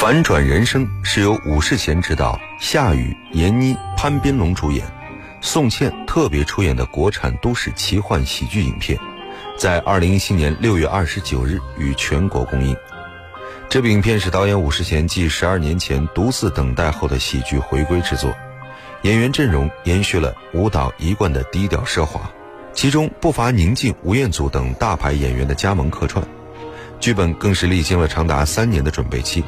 反转人生是由武世贤执导，夏雨、闫妮、潘斌龙主演，宋茜特别出演的国产都市奇幻喜剧影片，在二零一七年六月二十九日与全国公映。这部影片是导演武世贤继十二年前独自等待后的喜剧回归之作，演员阵容延续了舞蹈一贯的低调奢华，其中不乏宁静、吴彦祖等大牌演员的加盟客串，剧本更是历经了长达三年的准备期。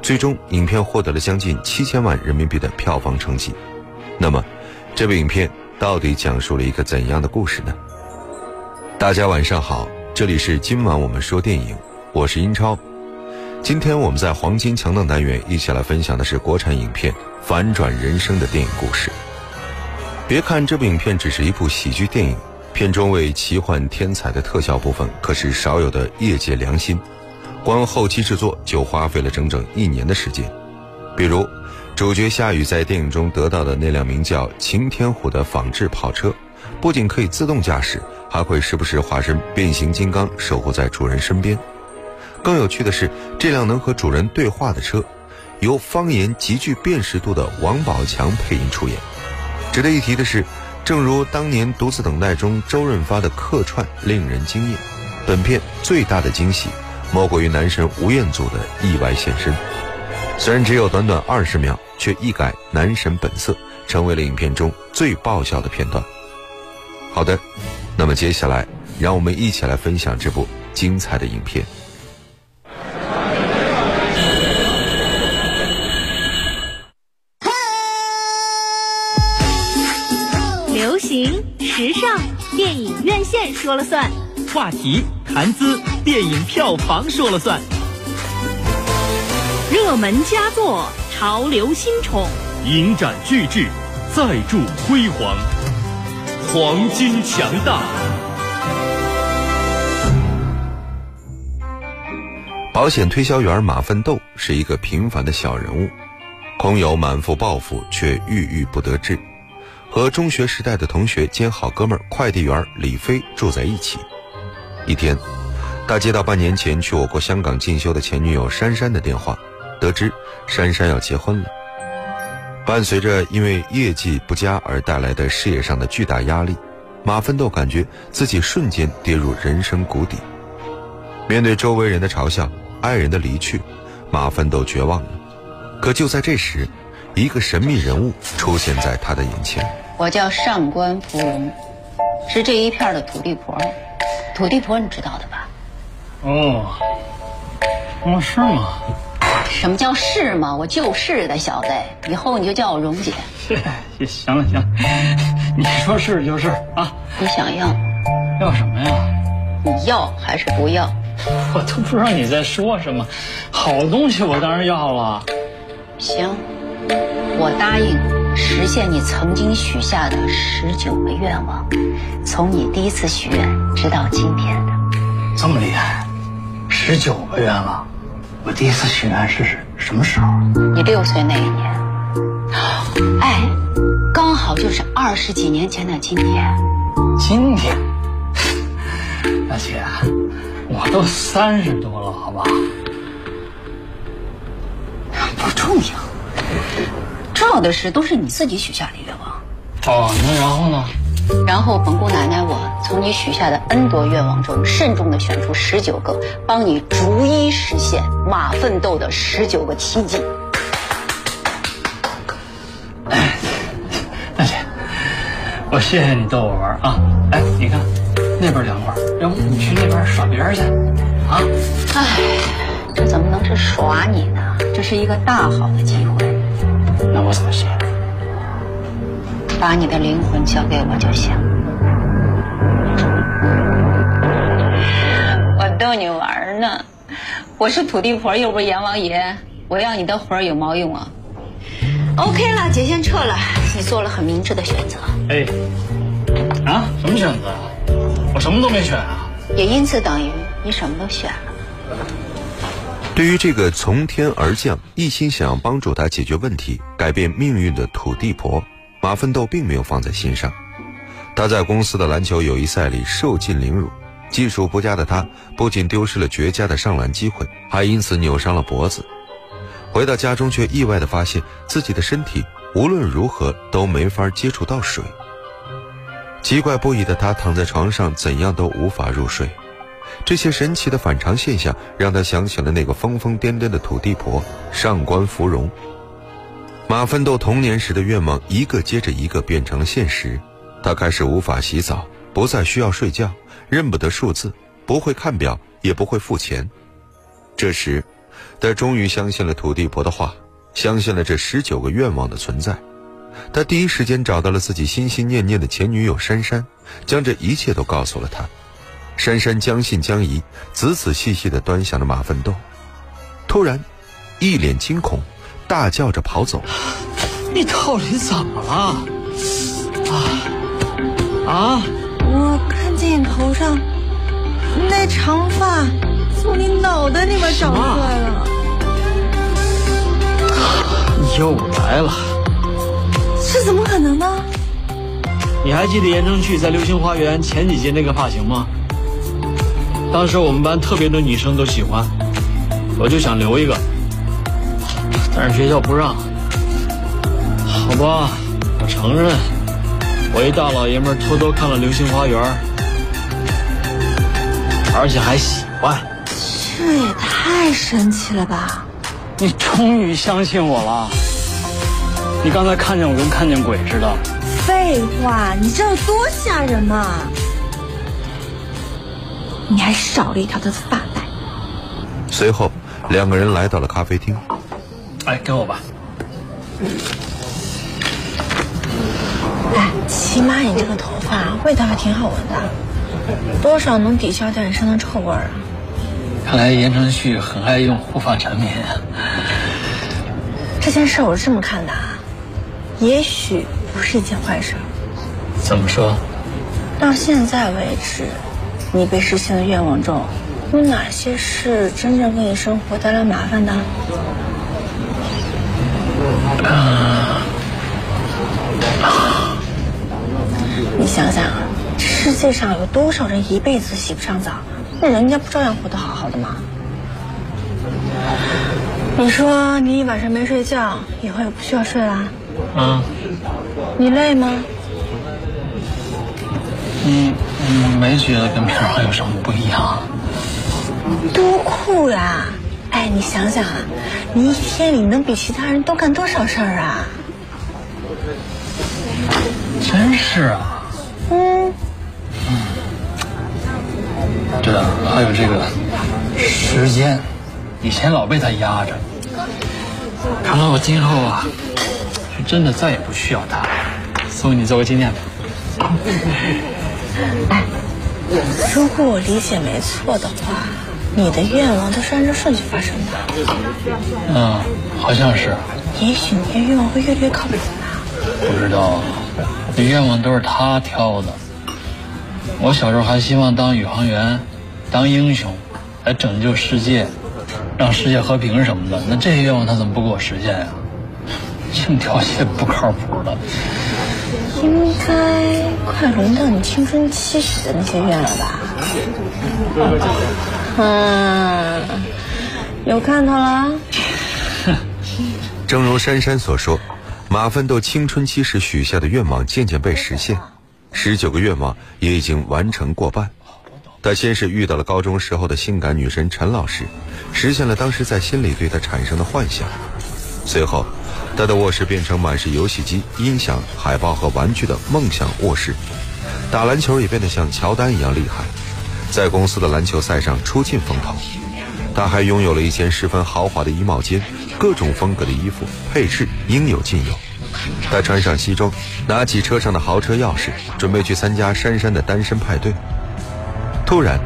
最终，影片获得了将近七千万人民币的票房成绩。那么，这部影片到底讲述了一个怎样的故事呢？大家晚上好，这里是今晚我们说电影，我是英超。今天我们在黄金强档单元一起来分享的是国产影片《反转人生》的电影故事。别看这部影片只是一部喜剧电影，片中为奇幻天才的特效部分可是少有的业界良心。光后期制作就花费了整整一年的时间，比如，主角夏雨在电影中得到的那辆名叫“擎天虎”的仿制跑车，不仅可以自动驾驶，还会时不时化身变形金刚守护在主人身边。更有趣的是，这辆能和主人对话的车，由方言极具辨识度的王宝强配音出演。值得一提的是，正如当年《独自等待》中周润发的客串令人惊艳，本片最大的惊喜。莫过于男神吴彦祖的意外现身，虽然只有短短二十秒，却一改男神本色，成为了影片中最爆笑的片段。好的，那么接下来，让我们一起来分享这部精彩的影片。流行时尚，电影院线说了算。话题谈资，电影票房说了算；热门佳作，潮流新宠，影展巨制，再铸辉煌，黄金强大。保险推销员马奋斗是一个平凡的小人物，空有满腹抱负，却郁郁不得志。和中学时代的同学兼好哥们快递员李飞住在一起。一天，他接到半年前去我国香港进修的前女友珊珊的电话，得知珊珊要结婚了。伴随着因为业绩不佳而带来的事业上的巨大压力，马奋斗感觉自己瞬间跌入人生谷底。面对周围人的嘲笑、爱人的离去，马奋斗绝望了。可就在这时，一个神秘人物出现在他的眼前。我叫上官芙蓉，是这一片的土地婆。土地婆，你知道的吧？哦，哦，是吗？什么叫是吗？我就是的，小子，以后你就叫我蓉姐。行了行，你说是就是啊。你想要？要什么呀？你要还是不要？我都不知道你在说什么。好东西我当然要了。行，我答应。实现你曾经许下的十九个愿望，从你第一次许愿直到今天的，这么厉害，十九个愿望。我第一次许愿是什么时候？你六岁那一年。哎，刚好就是二十几年前的今天。今天，大姐，我都三十多了，好吧？不重要。重要的是，都是你自己许下的愿望。哦，那然后呢？然后本姑奶奶我从你许下的 N 多愿望中，慎重的选出十九个，帮你逐一实现马奋斗的十九个奇迹。哎，大姐，我谢谢你逗我玩啊！哎，你看那边凉快，要不你去那边耍别人去？啊？哎，这怎么能是耍你呢？这是一个大好的机会。那我怎么写？把你的灵魂交给我就行。我逗你玩呢，我是土地婆，又不是阎王爷，我要你的魂有毛用啊？OK 了，姐先撤了，你做了很明智的选择。哎，啊，什么选择？我什么都没选啊。也因此等于你什么都选了。对于这个从天而降、一心想要帮助他解决问题、改变命运的土地婆，马奋斗并没有放在心上。他在公司的篮球友谊赛里受尽凌辱，技术不佳的他不仅丢失了绝佳的上篮机会，还因此扭伤了脖子。回到家中却意外的发现自己的身体无论如何都没法接触到水。奇怪不已的他躺在床上，怎样都无法入睡。这些神奇的反常现象让他想起了那个疯疯癫癫的土地婆上官芙蓉。马奋斗童年时的愿望一个接着一个变成了现实，他开始无法洗澡，不再需要睡觉，认不得数字，不会看表，也不会付钱。这时，他终于相信了土地婆的话，相信了这十九个愿望的存在。他第一时间找到了自己心心念念的前女友珊珊，将这一切都告诉了她。珊珊将信将疑，仔仔细细地端详着马奋斗，突然，一脸惊恐。大叫着跑走，你到底怎么了？啊啊！我看见你头上那长发从你脑袋里面长出来了。又来了！这怎么可能呢？你还记得言承旭在《流星花园》前几集那个发型吗？当时我们班特别多女生都喜欢，我就想留一个。但是学校不让，好吧，我承认，我一大老爷们偷偷看了《流星花园》，而且还喜欢。这也太神奇了吧！你终于相信我了。你刚才看见我跟看见鬼似的。废话，你知道多吓人吗？你还少了一条他的发带。随后，两个人来到了咖啡厅。哎，给我吧。哎，起码你这个头发味道还挺好闻的，多少能抵消掉你身上的臭味儿啊。看来言承旭很爱用护发产品啊。这件事我是这么看的啊，也许不是一件坏事。怎么说？到现在为止，你被实现的愿望中，有哪些是真正给你生活带来麻烦的？啊啊！你想想，世界上有多少人一辈子洗不上澡，那人家不照样活得好好的吗？你说你一晚上没睡觉，以后也不需要睡啦？嗯。你累吗？嗯，没觉得跟平常有什么不一样。多酷呀！哎，你想想啊，你一天里能比其他人多干多少事儿啊？真是啊。嗯。嗯。对了，还有这个时间，以前老被他压着。看来我今后啊，是真的再也不需要他了。送你做个纪念吧。哎，如果我理解没错的话。你的愿望都是按照顺序发生的。嗯，好像是。也许你的愿望会越来越靠谱吧。不知道，这愿望都是他挑的。我小时候还希望当宇航员，当英雄，来拯救世界，让世界和平什么的。那这些愿望他怎么不给我实现呀？这么挑些不靠谱的。应该快轮到你青春期时的那些愿了吧？嗯，有看头了。正如珊珊所说，马奋斗青春期时许下的愿望渐渐被实现，十九个愿望也已经完成过半。他先是遇到了高中时候的性感女神陈老师，实现了当时在心里对他产生的幻想。随后，他的卧室变成满是游戏机、音响、海报和玩具的梦想卧室，打篮球也变得像乔丹一样厉害。在公司的篮球赛上出尽风头，他还拥有了一间十分豪华的衣帽间，各种风格的衣服配饰应有尽有。他穿上西装，拿起车上的豪车钥匙，准备去参加珊珊的单身派对。突然，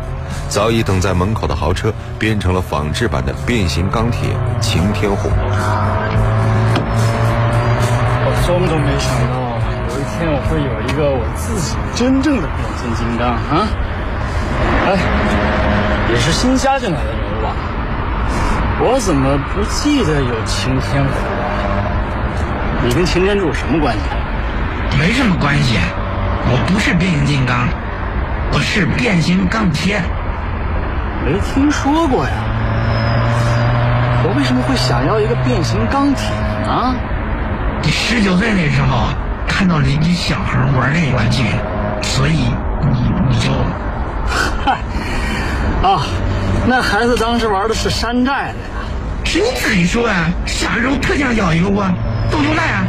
早已等在门口的豪车变成了仿制版的变形钢铁擎天虎。我做梦都没想到，有一天我会有一个我自己真正的变形金刚啊！哎，也是新加进来的人物啊！我怎么不记得有擎天虎啊？你跟擎天柱什么关系？没什么关系，我不是变形金刚，我是变形钢铁。没听说过呀？我为什么会想要一个变形钢铁呢？你十九岁那时候看到邻居小孩玩那个玩具，所以你你就，嗨，啊，那孩子当时玩的是山寨的呀。是你自己说啊，小时候特想要一个我，多多大呀？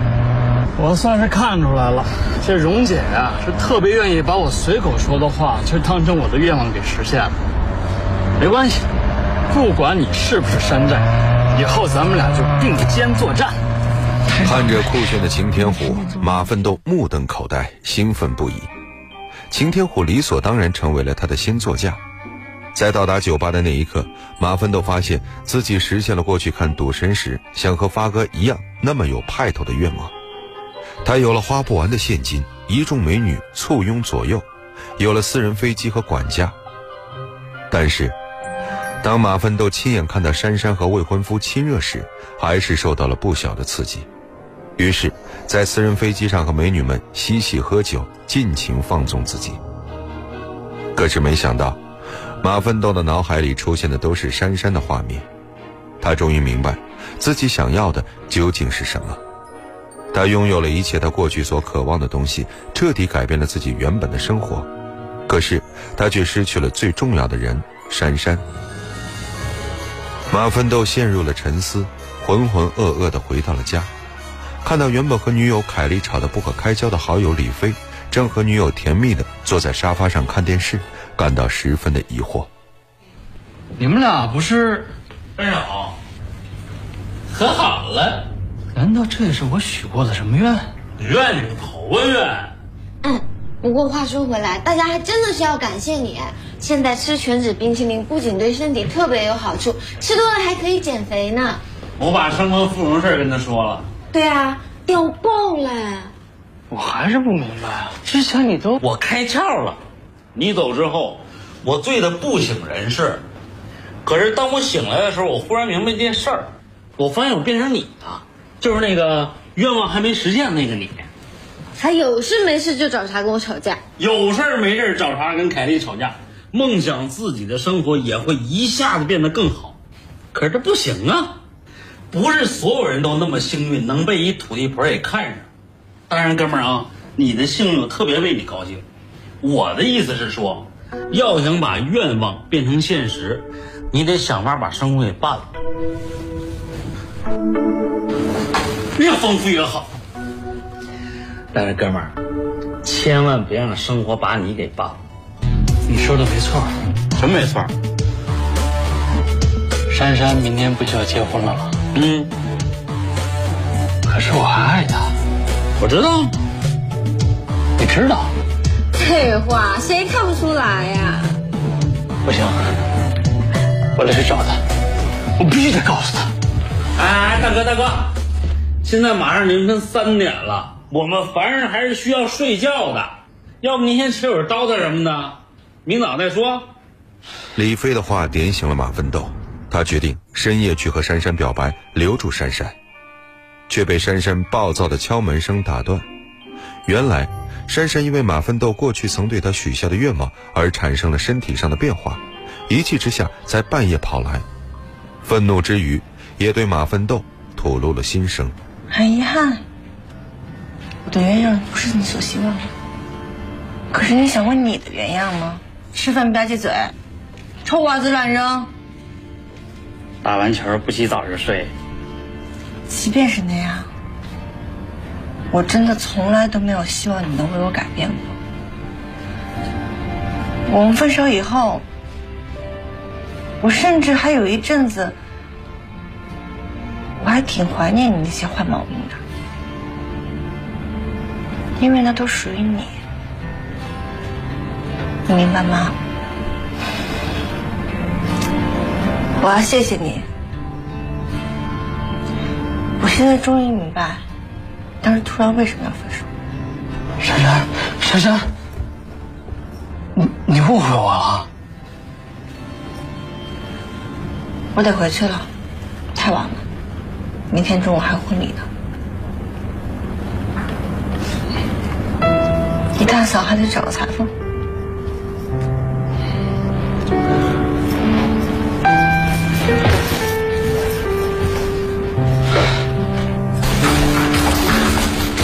我算是看出来了，这蓉姐啊、是特别愿意把我随口说的话，就当成我的愿望给实现了。没关系，不管你是不是山寨，以后咱们俩就并肩作战。看着酷炫的擎天虎，马奋斗目瞪口呆，兴奋不已。擎天虎理所当然成为了他的新座驾。在到达酒吧的那一刻，马奋斗发现自己实现了过去看赌神时想和发哥一样那么有派头的愿望。他有了花不完的现金，一众美女簇拥左右，有了私人飞机和管家。但是，当马奋斗亲眼看到珊珊和未婚夫亲热时，还是受到了不小的刺激。于是，在私人飞机上和美女们嬉戏喝酒，尽情放纵自己。可是没想到，马奋斗的脑海里出现的都是珊珊的画面。他终于明白，自己想要的究竟是什么。他拥有了一切他过去所渴望的东西，彻底改变了自己原本的生活。可是，他却失去了最重要的人——珊珊。马奋斗陷入了沉思，浑浑噩噩地回到了家。看到原本和女友凯莉吵得不可开交的好友李飞，正和女友甜蜜地坐在沙发上看电视，感到十分的疑惑。你们俩不是？分手，和好了，难道这也是我许过的什么愿？愿你个头啊愿！嗯，不过话说回来，大家还真的是要感谢你。现在吃全脂冰淇淋不仅对身体特别有好处，吃多了还可以减肥呢。我把生活富荣事儿跟他说了，对啊，掉爆了！我还是不明白啊，之前你都我开窍了。你走之后，我醉得不省人事。可是当我醒来的时候，我忽然明白一件事儿，我发现我变成你了，就是那个愿望还没实现那个你。还有事没事就找茬跟我吵架，有事没事找茬跟凯莉吵架，梦想自己的生活也会一下子变得更好。可是这不行啊，不是所有人都那么幸运能被一土地婆给看上。当然，哥们儿啊，你的幸运我特别为你高兴。我的意思是说，要想把愿望变成现实，你得想法把生活给办了，越丰富越好。但是，哥们儿，千万别让生活把你给绑了。你说的没错，真没错。珊珊明天不就要结婚了吗？嗯，可是我还爱她，我知道。你知道？废话，谁看不出来呀、不行，我得去找她，我必须得告诉她。哎，大哥大哥，现在马上凌晨三点了，我们凡人还是需要睡觉的。要不您先吃会儿刀子什么的，明早再说。李飞的话点醒了马奋斗，他决定深夜去和珊珊表白，留住珊珊，却被珊珊暴躁的敲门声打断。原来，珊珊因为马奋斗过去曾对她许下的愿望而产生了身体上的变化，一气之下在半夜跑来，愤怒之余，也对马奋斗吐露了心声。很遗憾，我的原样不是你所希望的。可是你想过你的原样吗？吃饭吧唧嘴，臭袜子乱扔。打完球不洗澡就睡，即便是那样，我真的从来都没有希望你能为我改变过。我们分手以后，我甚至还有一阵子，我还挺怀念你那些坏毛病的，因为那都属于你，你明白吗？我要谢谢你。我现在终于明白，当时突然为什么要分手。珊珊，珊珊，你你误会我了。我得回去了，太晚了，明天中午还有婚礼呢。你大嫂还得找个裁缝。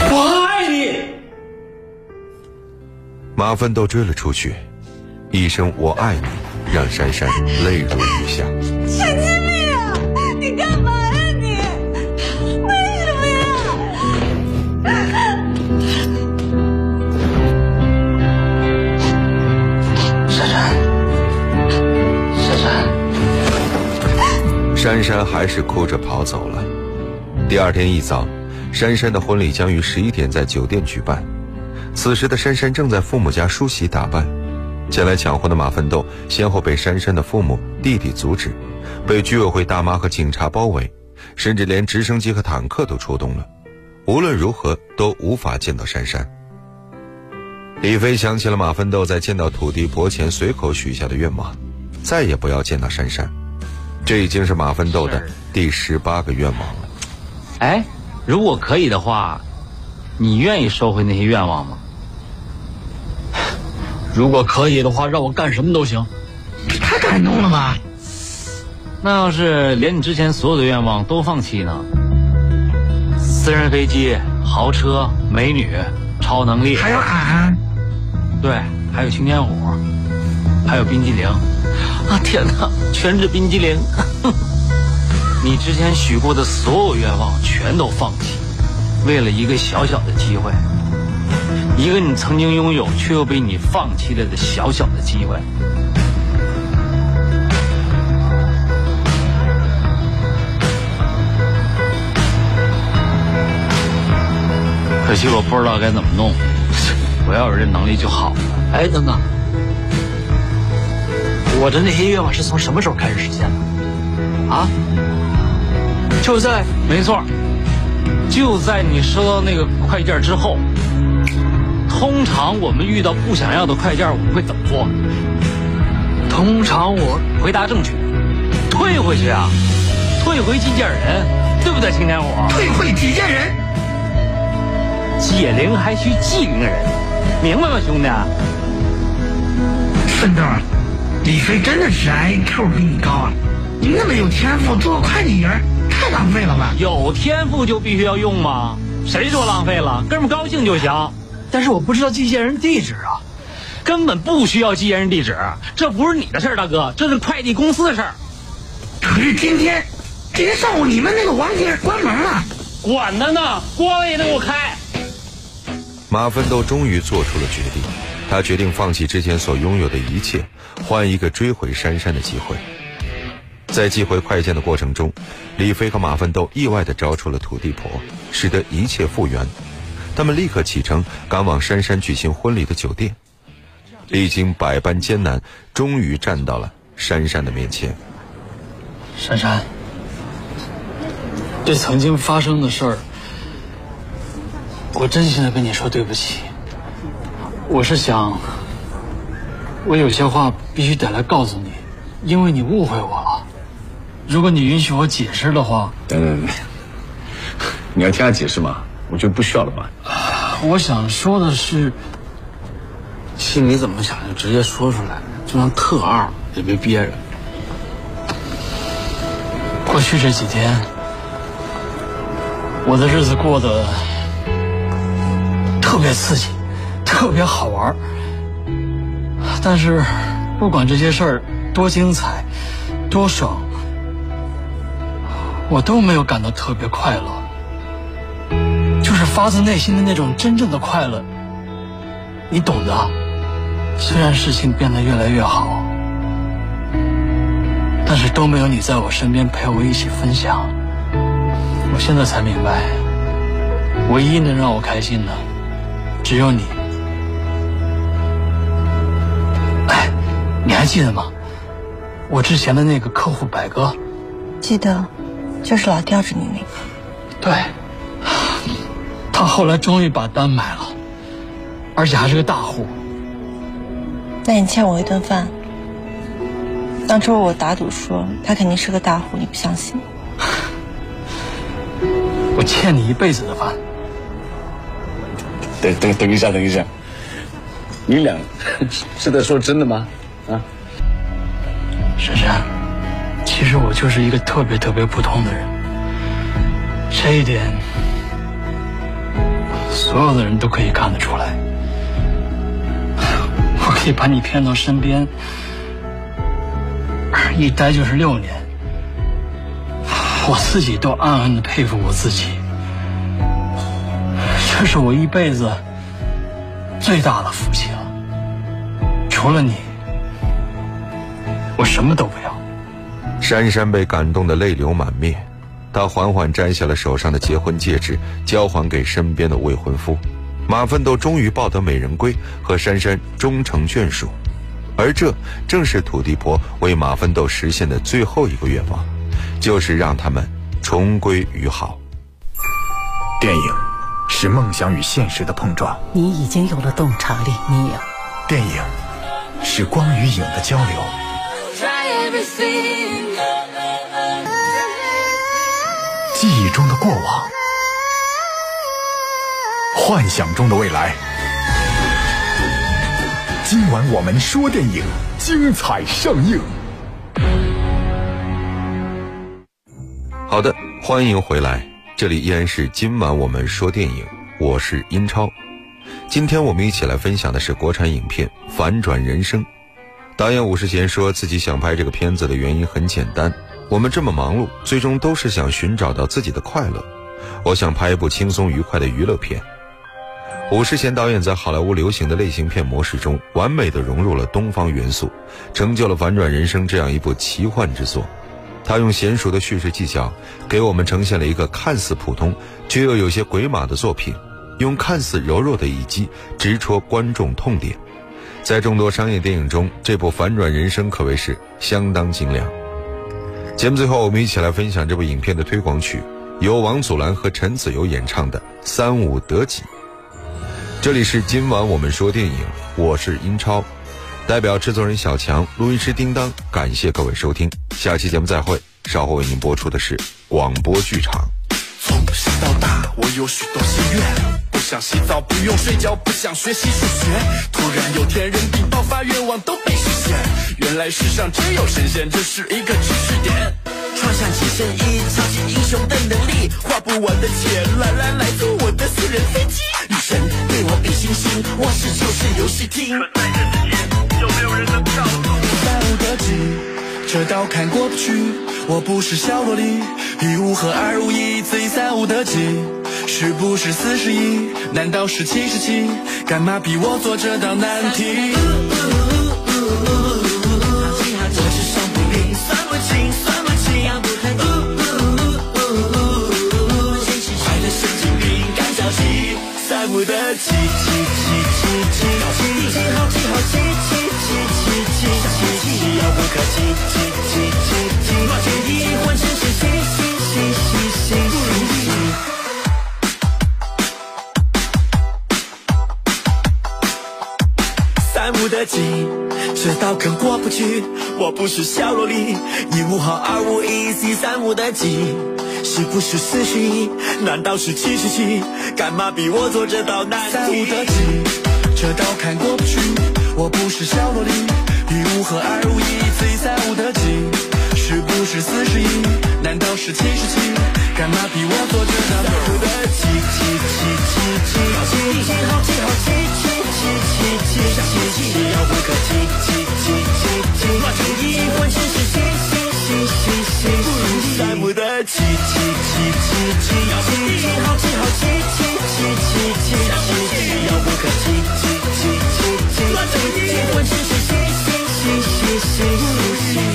我爱你。马奋斗追了出去一声我爱你让珊珊泪如雨下。珊珊还是哭着跑走了。第二天一早，珊珊的婚礼将于十一点在酒店举办。此时的珊珊正在父母家梳洗打扮，前来抢婚的马奋斗先后被珊珊的父母、弟弟阻止，被居委会大妈和警察包围，甚至连直升机和坦克都出动了。无论如何都无法见到珊珊。李飞想起了马奋斗在见到土地婆前随口许下的愿望，再也不要见到珊珊。这已经是马奋斗的第十八个愿望了。哎，如果可以的话，你愿意收回那些愿望吗？如果可以的话，让我干什么都行。太感动了吧？那要是连你之前所有的愿望都放弃呢？私人飞机、豪车、美女、超能力，还有俺，对，还有青天虎，还有冰激凌。啊天哪，全是冰激凌！你之前许过的所有愿望全都放弃，为了一个小小的机会，一个你曾经拥有却又被你放弃了的小小的机会。可惜我不知道该怎么弄，我要有这能力就好了。哎，等等，我的那些愿望是从什么时候开始实现的？啊？就在，没错，就在你收到那个快件之后。通常我们遇到不想要的快件，我们会怎么做？通常我回答正确，退回去啊，退回寄件人，对不对，青天虎？退回寄件人。解铃还需系铃人，明白吗，兄弟？奋斗，李飞真的是 IQ 比你高啊！你那么有天赋，做个会计员太浪费了吧？有天赋就必须要用吗？谁说浪费了？哥们高兴就行。但是我不知道寄件人地址啊，根本不需要寄件人地址，这不是你的事儿，大哥，这是快递公司的事儿。可是今天，今天上午你们那个网点关门了，管他呢，关了也得给我开。马奋斗终于做出了决定，他决定放弃之前所拥有的一切，换一个追回珊珊的机会。在寄回快件的过程中，李飞和马奋斗意外地招出了土地婆，使得一切复原。他们立刻启程，赶往珊珊举行婚礼的酒店。历经百般艰难，终于站到了珊珊的面前。珊珊，这曾经发生的事儿，我真心的跟你说对不起。我是想，我有些话必须得来告诉你，因为你误会我了。如果你允许我解释的话，等等等，你要听他解释吗？我觉得不需要了吧。我想说的是，心里怎么想就直接说出来，就算特二也别憋着。过去这几天，我的日子过得特别刺激，特别好玩但是，不管这些事儿多精彩、多爽，我都没有感到特别快乐。就是发自内心的那种真正的快乐，你懂的。虽然事情变得越来越好，但是都没有你在我身边陪我一起分享。我现在才明白，唯一能让我开心的，只有你。你还记得吗？我之前的那个客户百哥，记得，就是老吊着你那个。对。他后来终于把单买了，而且还是个大户。那你欠我一顿饭。当初我打赌说他肯定是个大户，你不相信。我欠你一辈子的饭。等等等一下，等一下，你俩 是在说真的吗？啊？珊珊，其实我就是一个特别特别普通的人，这一点。所有的人都可以看得出来，我可以把你骗到身边，一待就是六年，我自己都暗暗的佩服我自己。这是我一辈子最大的福气了。除了你，我什么都不要。珊珊被感动得泪流满面，她缓缓摘下了手上的结婚戒指，交还给身边的未婚夫。马奋斗终于抱得美人归，和珊珊终成眷属。而这正是土地婆为马奋斗实现的最后一个愿望，就是让他们重归于好。电影是梦想与现实的碰撞，你已经有了洞察力，你有。电影是光与影的交流，记忆中的过往，幻想中的未来。今晚我们说电影，精彩上映。好的，欢迎回来，这里依然是今晚我们说电影，我是英超。今天我们一起来分享的是国产影片《反转人生》。导演武世贤说自己想拍这个片子的原因很简单：我们这么忙碌，最终都是想寻找到自己的快乐。我想拍一部轻松愉快的娱乐片。武世贤导演在好莱坞流行的类型片模式中，完美的融入了东方元素，成就了《反转人生》这样一部奇幻之作。他用娴熟的叙事技巧，给我们呈现了一个看似普通却又有些鬼马的作品，用看似柔弱的一击直戳观众痛点。在众多商业电影中，这部《反转人生》可谓是相当精良。节目最后，我们一起来分享这部影片的推广曲，由王祖蓝和陈子由演唱的《三五得几》。这里是今晚我们说电影，我是英超，代表制作人小强、录音师叮当，感谢各位收听，下期节目再会。稍后为您播出的是广播剧场。从小到大，我有许多心愿，想洗澡，不用睡觉，不想学习数学。突然有天，人品爆发，愿望都被实现。原来世上真有神仙，这是一个知识点。穿上紧身衣，超级英雄的能力，花不完的钱，来来来，坐我的私人飞机。女神对我比星星，我是就是游戏厅。可在这之前，有没有人能告诉我？三五得几，这道坎过不去。我不是小萝莉，一五和二五一，Z 三五得几？是不是四十一？难道是七十七？干嘛逼我做这道难题？我智商不灵，算不清，算不清。快乐神经病，干着急，三五得几？几几几几几？几好几好几几几几几几几？要不客气，几几几几？决意换成是道坎过不去。我不是小萝莉，一五和二五一，C 三五的几？是不是四十一？难道是七十七？干嘛逼我做这道难题？三五得几？这道坎过不去。我不是小萝莉，一五和二五一 C 三五的几？是不是四十一？难道是七十七？干嘛逼我做这道三五得几？几几几几几？几好几好几几几几几几？要不客气，几几几几？决意换成是七七七七七？三五得几？几几几几几？几好几好几几几几几几？要不客气，几几几几？决意换成是几几几几几？